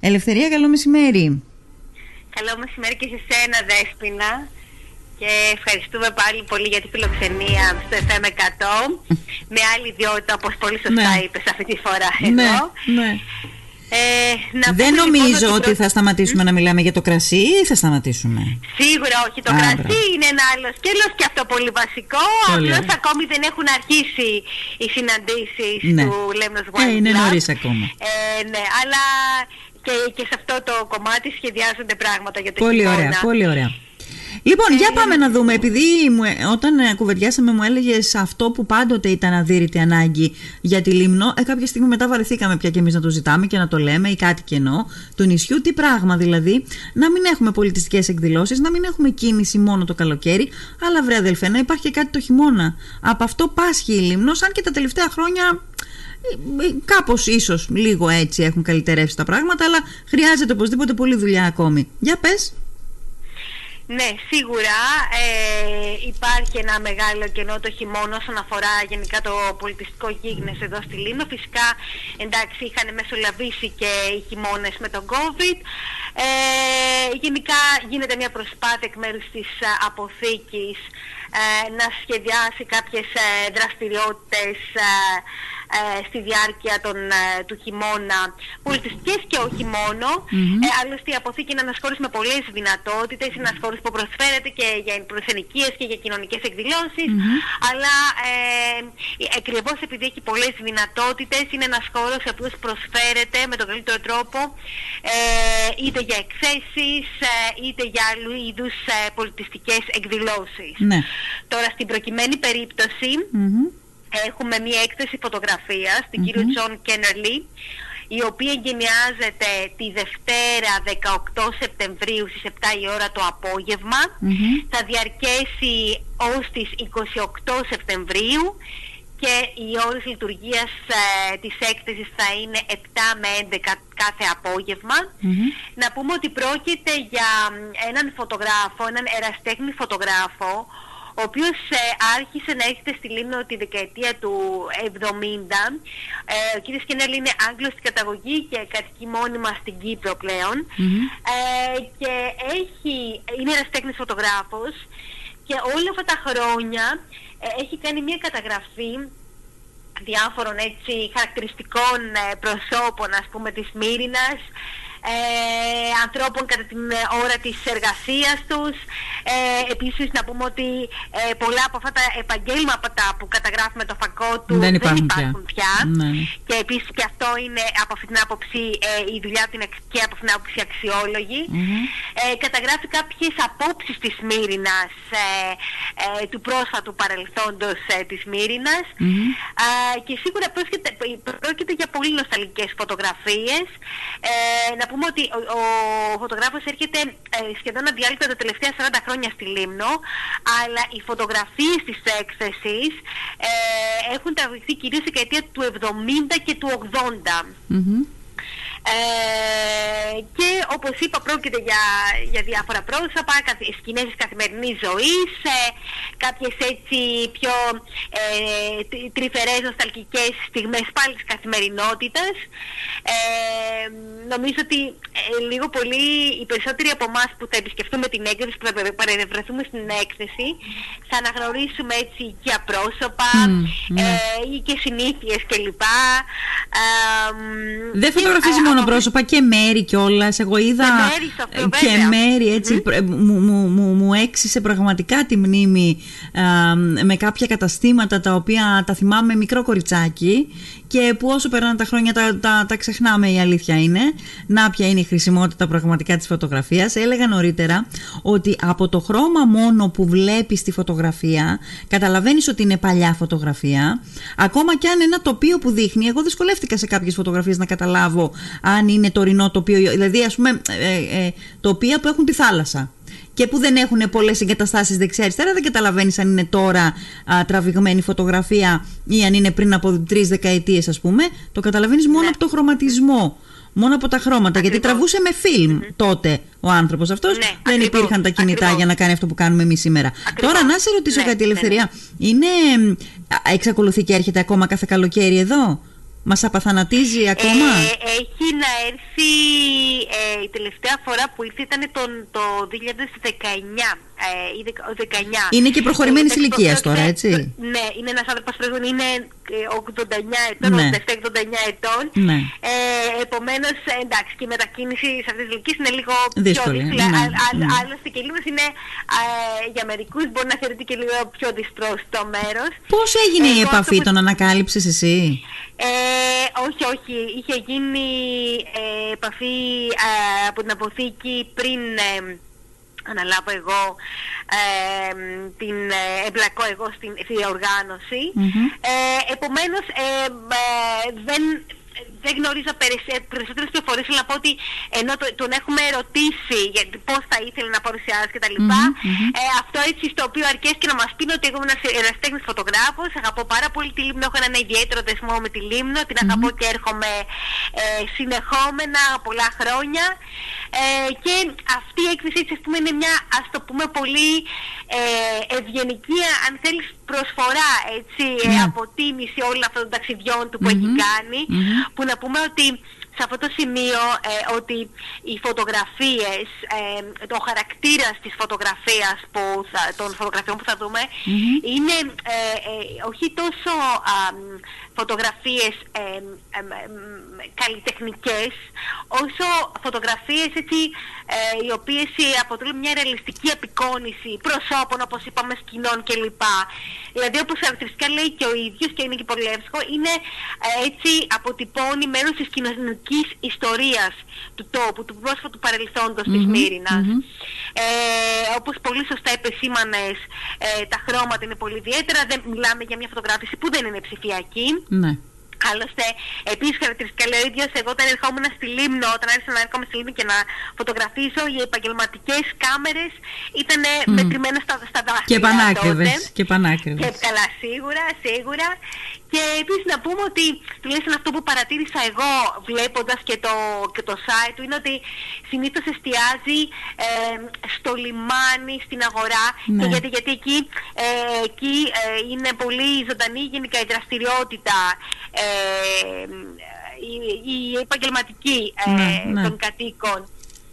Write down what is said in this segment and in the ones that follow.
Ελευθερία, καλό μεσημέρι. Καλό μεσημέρι και σε σένα, Δέσποινα. Και ευχαριστούμε πάλι πολύ για τη φιλοξενία στο FM 100 με άλλη ιδιότητα, όπως πολύ σωστά Ναι. είπες αυτή τη φορά Ναι, εδώ. ναι. Ε, να Δεν πούμε, λοιπόν, νομίζω ότι προ- θα σταματήσουμε να μιλάμε για το κρασί ή θα σταματήσουμε; Σίγουρα όχι. Το Α, κρασί μπράβο. είναι ένα άλλο σκέλος και αυτό πολύ βασικό. Πολύ Απλώς ωραία. ακόμη δεν έχουν αρχίσει οι συναντήσεις Ναι. του Lemnos Ε, Wine είναι Club. νωρίς ακόμα. Ε, ναι, αλλά και, και σε αυτό το κομμάτι σχεδιάζονται πράγματα για το Πολύ χειμώνα. ωραία, πολύ ωραία. Λοιπόν, για πάμε να δούμε. Επειδή μου, ε, όταν ε, κουβεντιάσαμε, μου έλεγες αυτό που πάντοτε ήταν αδύρυτη ανάγκη για τη Λίμνο. Ε, κάποια στιγμή μετά βαρεθήκαμε πια και εμείς να το ζητάμε και να το λέμε, ή κάτι κενό του νησιού. Τι πράγμα δηλαδή, να μην έχουμε πολιτιστικές εκδηλώσεις, να μην έχουμε κίνηση μόνο το καλοκαίρι, αλλά βρε αδελφέ, να υπάρχει και κάτι το χειμώνα. Από αυτό πάσχει η Λίμνος, αν και τα τελευταία χρόνια ε, ε, κάπως ίσως λίγο έτσι έχουν καλυτερεύσει τα πράγματα, αλλά χρειάζεται οπωσδήποτε πολλή δουλειά ακόμη. Για πες. Ναι, σίγουρα ε, υπάρχει ένα μεγάλο κενό το χειμώνα όσον αφορά γενικά το πολιτιστικό γίγνες εδώ στη Λίμνο. Φυσικά, εντάξει, είχαν μεσολαβήσει και οι χειμώνες με τον COVID. Ε, γενικά γίνεται μια προσπάθεια εκ μέρους της α, αποθήκης ε, να σχεδιάσει κάποιες ε, δραστηριότητες ε, ε, στη διάρκεια των, ε, του χειμώνα, πολιτιστικές και όχι μόνο. Ε, άλλωστε η αποθήκη είναι ένας χώρος με πολλές δυνατότητες, είναι ένας χώρος που προσφέρεται και για προσενικίες και για κοινωνικές εκδηλώσεις, αλλά ε, ακριβώς επειδή έχει πολλές δυνατότητες, είναι ένας χώρος ο οποίος προσφέρεται με τον καλύτερο τρόπο ε, είτε για εκθέσεις, ε, είτε για άλλου είδους ε, πολιτιστικές εκδηλώσεις. Ναι. Τώρα στην προκειμένη περίπτωση Μμμ. Έχουμε μία έκθεση φωτογραφίας του κυρίου Τζον Κένερλι η οποία εγκαινιάζεται τη Δευτέρα 18 Σεπτεμβρίου στις 7 η ώρα το απόγευμα Μμμ. θα διαρκέσει ως τις 28 Σεπτεμβρίου και οι ώρες λειτουργίας ε, της έκθεσης θα είναι 7 με 11 κάθε απόγευμα. Μμμ. Να πούμε ότι πρόκειται για μ, έναν φωτογράφο, έναν εραστέχνη φωτογράφο, ο οποίος ε, άρχισε να έρχεται στη Λίμνο τη δεκαετία του 70. Ε, ο κ. Σκενέλ είναι Άγγλος στην καταγωγή και κατοικεί μόνιμα στην Κύπρο πλέον. Μμμ. Ε, και έχει, είναι εραστέχνης φωτογράφος και όλα αυτά τα χρόνια ε, έχει κάνει μια καταγραφή διάφορων έτσι χαρακτηριστικών ε, προσώπων ας πούμε της Μύρινας ε, ανθρώπων κατά την ε, ώρα της εργασίας τους ε, επίσης να πούμε ότι ε, πολλά από αυτά τα επαγγέλματα που καταγράφει με το φακό του Δεν υπάρχουν πια, Ναι, ναι. και επίσης και αυτό είναι από αυτή την άποψη ε, η δουλειά του είναι εξ- και από αυτήν την άποψη αξιόλογη Μμμ. ε, καταγράφει κάποιες απόψεις της Μύρινας ε, ε, του πρόσφατου παρελθόντος ε, της Μύρινας Μμμ. Α, και σίγουρα πρόκειται, πρόκειται για πολύ νοσταλγικές φωτογραφίες ε, να πούμε ότι ο, ο φωτογράφος έρχεται ε, σχεδόν αδιάλειπτα τα τελευταία 40 χρόνια στη Λίμνο αλλά οι φωτογραφίες της έκθεσης ε, έχουν τραβηχθεί κυρίως στη δεκαετία του 70 και του 80 Μμμ. Ε, και όπως είπα πρόκειται για, για διάφορα πρόσωπα, καθ- σκηνές της καθημερινής ζωής, ε, κάποιες έτσι πιο ε, τρι- τρυφερές νοσταλγικές στιγμές πάλι της καθημερινότητας. Ε, νομίζω ότι ε, λίγο πολύ οι περισσότεροι από εμάς που θα επισκεφτούμε την έκθεση, που θα παρε- παρευρεθούμε στην έκθεση, θα αναγνωρίσουμε έτσι οικία πρόσωπα Μμ, ναι. ε, ή και συνήθειες κλπ. Ε, Δεν και, φωτογραφίζει α, μόνο από- πρόσωπα και μέρη κιόλας. Εγώ είδα. Και μέρη σε αυτό, και βέβαια. μέρη έτσι. πρε- Μου, μου, μου, μου έξισε πραγματικά τη μνήμη α, με κάποια καταστήματα τα οποία τα θυμάμαι μικρό κοριτσάκι και που όσο περνάνε τα χρόνια τα, τα, τα ξεχνάμε η αλήθεια είναι. Να ποια είναι η χρησιμότητα πραγματικά της φωτογραφίας. Έλεγα νωρίτερα ότι από το χρώμα μόνο που βλέπεις τη φωτογραφία καταλαβαίνεις ότι είναι παλιά φωτογραφία. Ακόμα και αν ένα τοπίο που δείχνει, εγώ δυσκολεύτηκα σε κάποιες φωτογραφίες να καταλάβω αν είναι τωρινό τοπίο, δηλαδή ας πούμε ε, ε, τοπία που έχουν τη θάλασσα και που δεν έχουν πολλές εγκαταστάσεις δεξιά-αριστερά, δεν καταλαβαίνεις αν είναι τώρα α, τραβηγμένη φωτογραφία ή αν είναι πριν από τρεις δεκαετίες ας πούμε. Το καταλαβαίνεις μόνο Ναι. από το χρωματισμό. Μόνο από τα χρώματα. Γιατί Ακριβώς. τραβούσε με φιλμ τότε ο άνθρωπος αυτός. Ναι, δεν ακριβώς, υπήρχαν τα κινητά ακριβώς. για να κάνει αυτό που κάνουμε εμείς σήμερα. Ακριβώς. Τώρα να σε ρωτήσω Ναι, κάτι, ναι, ναι. Ελευθερία. Είναι. α, Εξακολουθεί και έρχεται ακόμα κάθε καλοκαίρι εδώ; Μας απαθανατίζει ακόμα; Ε, έχει να έρθει ε, η τελευταία φορά που ήρθε ήταν τον, το 2019 ε, ή 19. Είναι και προχωρημένης ηλικίας τώρα, έτσι. Ναι, είναι ένας άνθρωπος που είναι 89 ετών, ναι. 87-89 ετών. Ναι. Ε, Επομένως, εντάξει, και η μετακίνηση σε αυτές τις ηλικίες είναι λίγο δύσκολη. πιο δύσκολη. Ναι, ναι. Άλλωστε και λίγος είναι ε, για μερικούς μπορεί να θεωρείται και λίγο πιο δυσπρόσιτο μέρος. Πώς έγινε η επαφή, τον ανακάλυψες εσύ; Ε, όχι, όχι. Είχε γίνει ε, επαφή ε, από την αποθήκη πριν ε, αναλάβω εγώ ε, την ε, εμπλακώ εγώ στην διοργάνωση. Ε, επομένως δεν δεν γνωρίζω περισσότερες πληροφορίες, αλλά να πω ότι ενώ τον έχουμε ρωτήσει για πώς θα ήθελε να παρουσιάσει και τα λοιπά, ε, αυτό έτσι στο οποίο αρκέσει και να μας πει ότι εγώ είμαι ένας τέχνης φωτογράφος, αγαπώ πάρα πολύ τη Λίμνο, έχω έναν ιδιαίτερο δεσμό με τη Λίμνο, την αγαπώ και έρχομαι ε, συνεχόμενα πολλά χρόνια. Ε, και αυτή η έκθεση έτσι, πούμε, είναι μια ας το πούμε πολύ ε, ευγενική. Αν θέλεις προσφορά έτσι, ναι. αποτίμηση όλων αυτών των ταξιδιών του που έχει κάνει που να πούμε ότι σε αυτό το σημείο ε, ότι οι φωτογραφίες, ε, το χαρακτήρας της φωτογραφίας που των φωτογραφιών που θα δούμε είναι ε, ε, όχι τόσο φωτογραφίες καλλιτεχνικές όσο φωτογραφίες έτσι, οι οποίες αποτελούν μια ρεαλιστική απεικόνηση προσώπων όπως είπαμε σκηνών κλπ. Δηλαδή όπως χαρακτηριστικά λέει και ο ίδιος και είναι και πολύ εύσκο είναι έτσι αποτυπώνει μέρος της κοινωνικής ιστορία ιστορίας του τόπου, του πρόσφατου παρελθόντος της μυρινας Ε, όπως πολύ σωστά επεσήμανες, ε, τα χρώματα είναι πολύ ιδιαίτερα, δεν μιλάμε για μια φωτογράφηση που δεν είναι ψηφιακή. Ναι. Άλλωστε, επίσης χαρακτηριστικά λέει ο ίδιος, εγώ όταν ερχόμουν στη Λίμνο, όταν άρχισα να έρχομαι στη Λίμνο και να φωτογραφίσω, οι επαγγελματικές κάμερες ήταν mm. μετρημένες στα, στα δάχτυλα. Και πανάκριβε. Και πανάκριβε. Και καλά, σίγουρα, σίγουρα. Και επίσης να πούμε ότι τουλάχιστον αυτό που παρατήρησα εγώ βλέποντας και το, και το site του είναι ότι συνήθως εστιάζει ε, στο λιμάνι, στην αγορά. Ναι. Και γιατί, γιατί εκεί, ε, εκεί ε, είναι πολύ ζωντανή γενικά η δραστηριότητα. Ε, η, η επαγγελματική ε, ναι, ναι. των κατοίκων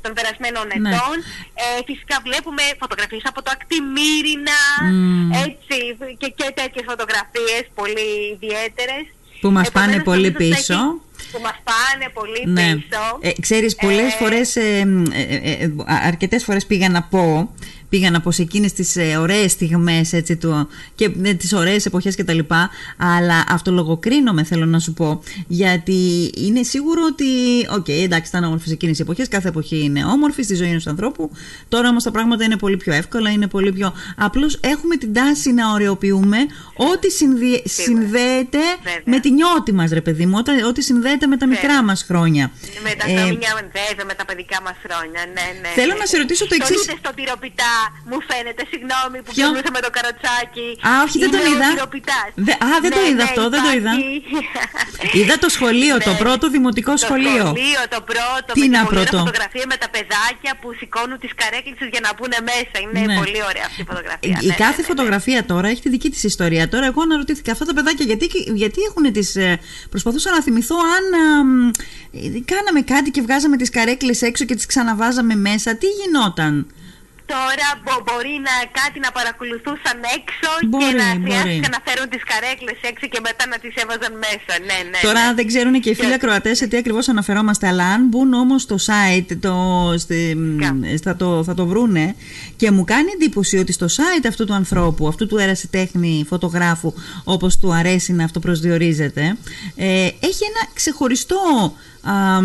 των περασμένων ναι. ετών. Ε, φυσικά βλέπουμε φωτογραφίες από το Ακτιμήρινα, έτσι, και, και τέτοιες φωτογραφίες πολύ ιδιαίτερες. Που μας πάνε πολύ πίσω. που μας πάνε πολύ ναι. πίσω. Ε, ξέρεις, πολλές ε, φορές, ε, ε, ε, αρκετές φορές πήγα να πω πήγαν από σε εκείνες τις ε, ωραίες στιγμές έτσι, του, και ε, τις ωραίες εποχές και τα λοιπά, αλλά αυτολογοκρίνομαι θέλω να σου πω, γιατί είναι σίγουρο ότι, οκ, okay, εντάξει, ήταν όμορφες εκείνες οι εποχές, κάθε εποχή είναι όμορφη στη ζωή ενός ανθρώπου, τώρα όμως τα πράγματα είναι πολύ πιο εύκολα, είναι πολύ πιο... Απλώς. Έχουμε την τάση να ωραιοποιούμε ό,τι συνδυ... συνδέεται με τη νιότη μας, ρε παιδί μου, ό,τι συνδέεται με τα μικρά μας χρόνια. Με τα, ε, βέβαια, με τα παιδικά μας χρόνια, ναι, ναι. Θέλω να σε ρωτήσω το εξής. στο τυροπιτά μου φαίνεται, συγγνώμη που Ποιο; με το καροτσάκι. Α, όχι, δεν τον είδα. Δε, α, δεν ναι, το είδα ναι, αυτό, δεν το είδα. είδα το σχολείο, το ναι. πρώτο δημοτικό σχολείο. Το σχολείο, το πρώτο. Τι με να πρώτο; φωτογραφία με τα παιδάκια που σηκώνουν τις καρέκλε για να μπουν μέσα. Είναι ναι. πολύ ωραία αυτή η φωτογραφία. Η, κάθε φωτογραφία τώρα έχει τη δική της ιστορία. Τώρα, εγώ αναρωτήθηκα αυτά τα παιδάκια γιατί, γιατί έχουν τις. Ε, προσπαθούσα να θυμηθώ αν ε, κάναμε κάτι και βγάζαμε τις καρέκλες έξω και τις ξαναβάζαμε μέσα. Τι γινόταν; Τώρα μπο, μπορεί να κάτι να παρακολουθούσαν έξω και να χρειάστηκαν να φέρουν τις καρέκλες έξω και μετά να τις έβαζαν μέσα. Ναι, ναι, Τώρα ναι. δεν ξέρουν και οι φίλοι ακροατές σε τι ακριβώς αναφερόμαστε, αλλά αν μπουν όμως στο site, το, στη, θα, το, θα το βρούνε και μου κάνει εντύπωση ότι στο site αυτού του ανθρώπου, αυτού του ερασιτέχνη φωτογράφου, όπως του αρέσει να αυτοπροσδιορίζεται, ε, έχει ένα ξεχωριστό... Α,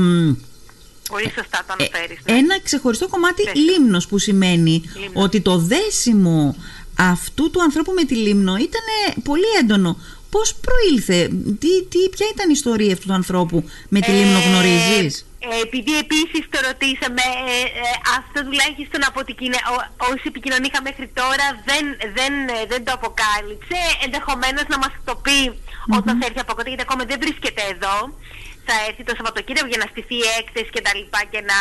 Πολύ σωστά το αναφέρεις. Ναι. Ένα ξεχωριστό κομμάτι Λίμνο λίμνος που σημαίνει ότι το δέσιμο αυτού του ανθρώπου με τη λίμνο ήταν πολύ έντονο. Πώς προήλθε, τι, τι, ποια ήταν η ιστορία αυτού του ανθρώπου με τη λίμνο ε, γνωρίζεις; Ε, επειδή επίσης το ρωτήσαμε, ε, ε, αυτό τουλάχιστον από την όση επικοινωνία μέχρι τώρα δεν, δεν, δεν το αποκάλυψε. Ενδεχομένως να μας το πει όταν θα έρθει από κοντά, γιατί ακόμα δεν βρίσκεται εδώ θα έρθει το Σαββατοκύριακο για να στηθεί η έκθεση και τα λοιπά και να...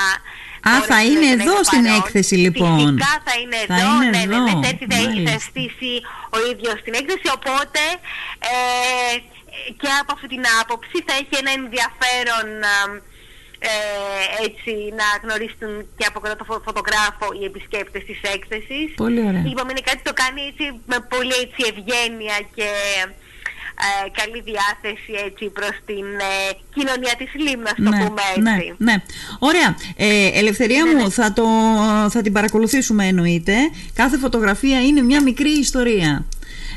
Α, θα είναι εδώ στην έκθεση λοιπόν. Φυσικά θα είναι εδώ, θα είναι ναι, ναι, ναι, θα έρθει θα, θα στήσει ο ίδιος την έκθεση, οπότε ε, και από αυτή την άποψη θα έχει ένα ενδιαφέρον ε, έτσι να γνωρίσουν και από κοντά το φωτογράφο οι επισκέπτες της έκθεσης. Πολύ ωραία. Είπαμε είναι κάτι το κάνει έτσι με πολύ έτσι ευγένεια και ε, καλή διάθεση έτσι προς την ε, κοινωνία της Λίμνας, το Ναι, πούμε ναι, έτσι. ναι. Ωραία. Ε, ελευθερία Ναι, μου, ναι. θα, το, θα την παρακολουθήσουμε εννοείται. Κάθε φωτογραφία είναι μια μικρή ιστορία.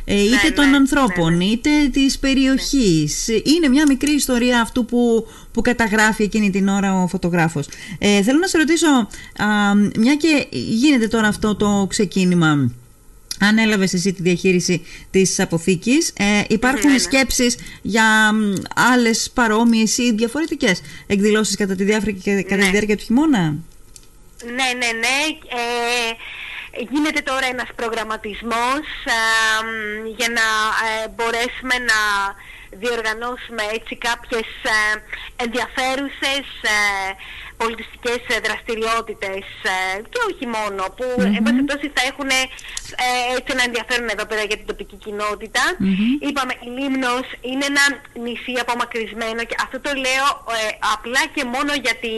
Ε, είτε ναι, των ναι, ανθρώπων, ναι. είτε της περιοχής. Είναι μια μικρή ιστορία αυτού που, που καταγράφει εκείνη την ώρα ο φωτογράφος. Ε, θέλω να σε ρωτήσω, α, μια και γίνεται τώρα αυτό το ξεκίνημα, αν έλαβες εσύ τη διαχείριση της αποθήκης, ε, υπάρχουν Ναι, ναι. σκέψεις για μ, άλλες παρόμοιες ή διαφορετικές εκδηλώσεις κατά τη, διάφρα- και κατά τη Ναι. διάρκεια του χειμώνα; Ναι, ναι, ναι. Ε, γίνεται τώρα ένας προγραμματισμός α, μ, για να ε, μπορέσουμε να διοργανώσουμε έτσι κάποιες ε, ενδιαφέρουσες ε, πολιτιστικές ε, δραστηριότητες ε, και όχι μόνο που mm εν πάση περιπτώσει θα έχουν ε, έτσι ένα ενδιαφέρον εδώ πέρα για την τοπική κοινότητα. Είπαμε η Λίμνος είναι ένα νησί απομακρυσμένο και αυτό το λέω ε, απλά και μόνο για, τη,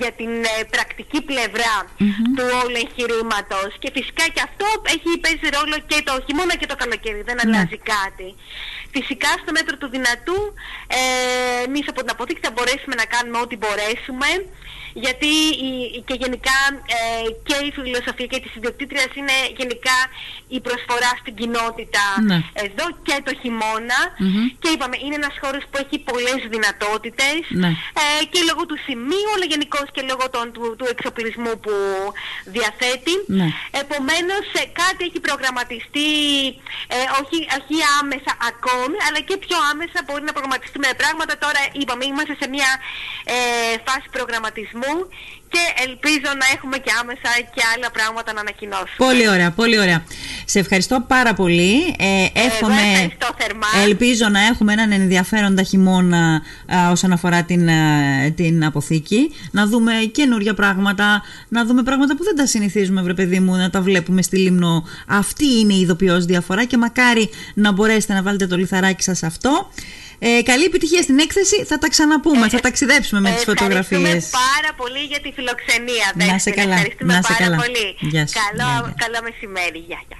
για την ε, πρακτική πλευρά του όλου εγχειρήματο. Και φυσικά και αυτό έχει παίζει ρόλο και το χειμώνα και το καλοκαίρι, δεν αλλάζει κάτι. Φυσικά στο μέτρο του δυνατού ε, εμείς από την αποθήκη θα μπορέσουμε να κάνουμε ό,τι μπορέσουμε γιατί η- και γενικά ε, και η φιλοσοφία και της ιδιοκτήτριας είναι γενικά η προσφορά στην κοινότητα Ναι. εδώ και το χειμωνα και είπαμε είναι ένας χώρος που έχει πολλές δυνατότητες Ναι. ε, και λόγω του σημείου αλλά γενικώ και λόγω των, του, του εξοπλισμού που διαθέτει. Ναι. Επομένως ε, κάτι έχει προγραμματιστεί ε, όχι, όχι άμεσα ακόμη αλλά και πιο άμεσα μπορεί να προγραμματιστούμε πράγματα. Τώρα είπαμε είμαστε σε μια ε, φάση προγραμματισμού και ελπίζω να έχουμε και άμεσα και άλλα πράγματα να ανακοινώσουμε. Πολύ ωραία, πολύ ωραία. Σε ευχαριστώ πάρα πολύ. Ε, εύχομαι, ευχαριστώ θερμά. Ελπίζω να έχουμε έναν ενδιαφέροντα χειμώνα α, όσον αφορά την, α, την αποθήκη. Να δούμε καινούργια πράγματα, να δούμε πράγματα που δεν τα συνηθίζουμε, βρε παιδί μου, να τα βλέπουμε στη Λίμνο. Αυτή είναι η ειδοποιώς διαφορά και μακάρι να μπορέσετε να βάλετε το λιθαράκι σας σε αυτό. Ε, καλή επιτυχία στην έκθεση. Θα τα ξαναπούμε, θα ταξιδέψουμε με τις φωτογραφίες. Ευχαριστούμε πάρα πολύ για τη φιλοξενία. Να σε Δέσποινα. καλά, Ευχαριστούμε να σε πάρα καλά. πολύ. Γεια σου. Καλό, Γεια, γεια. καλό μεσημέρι. Γεια, γεια.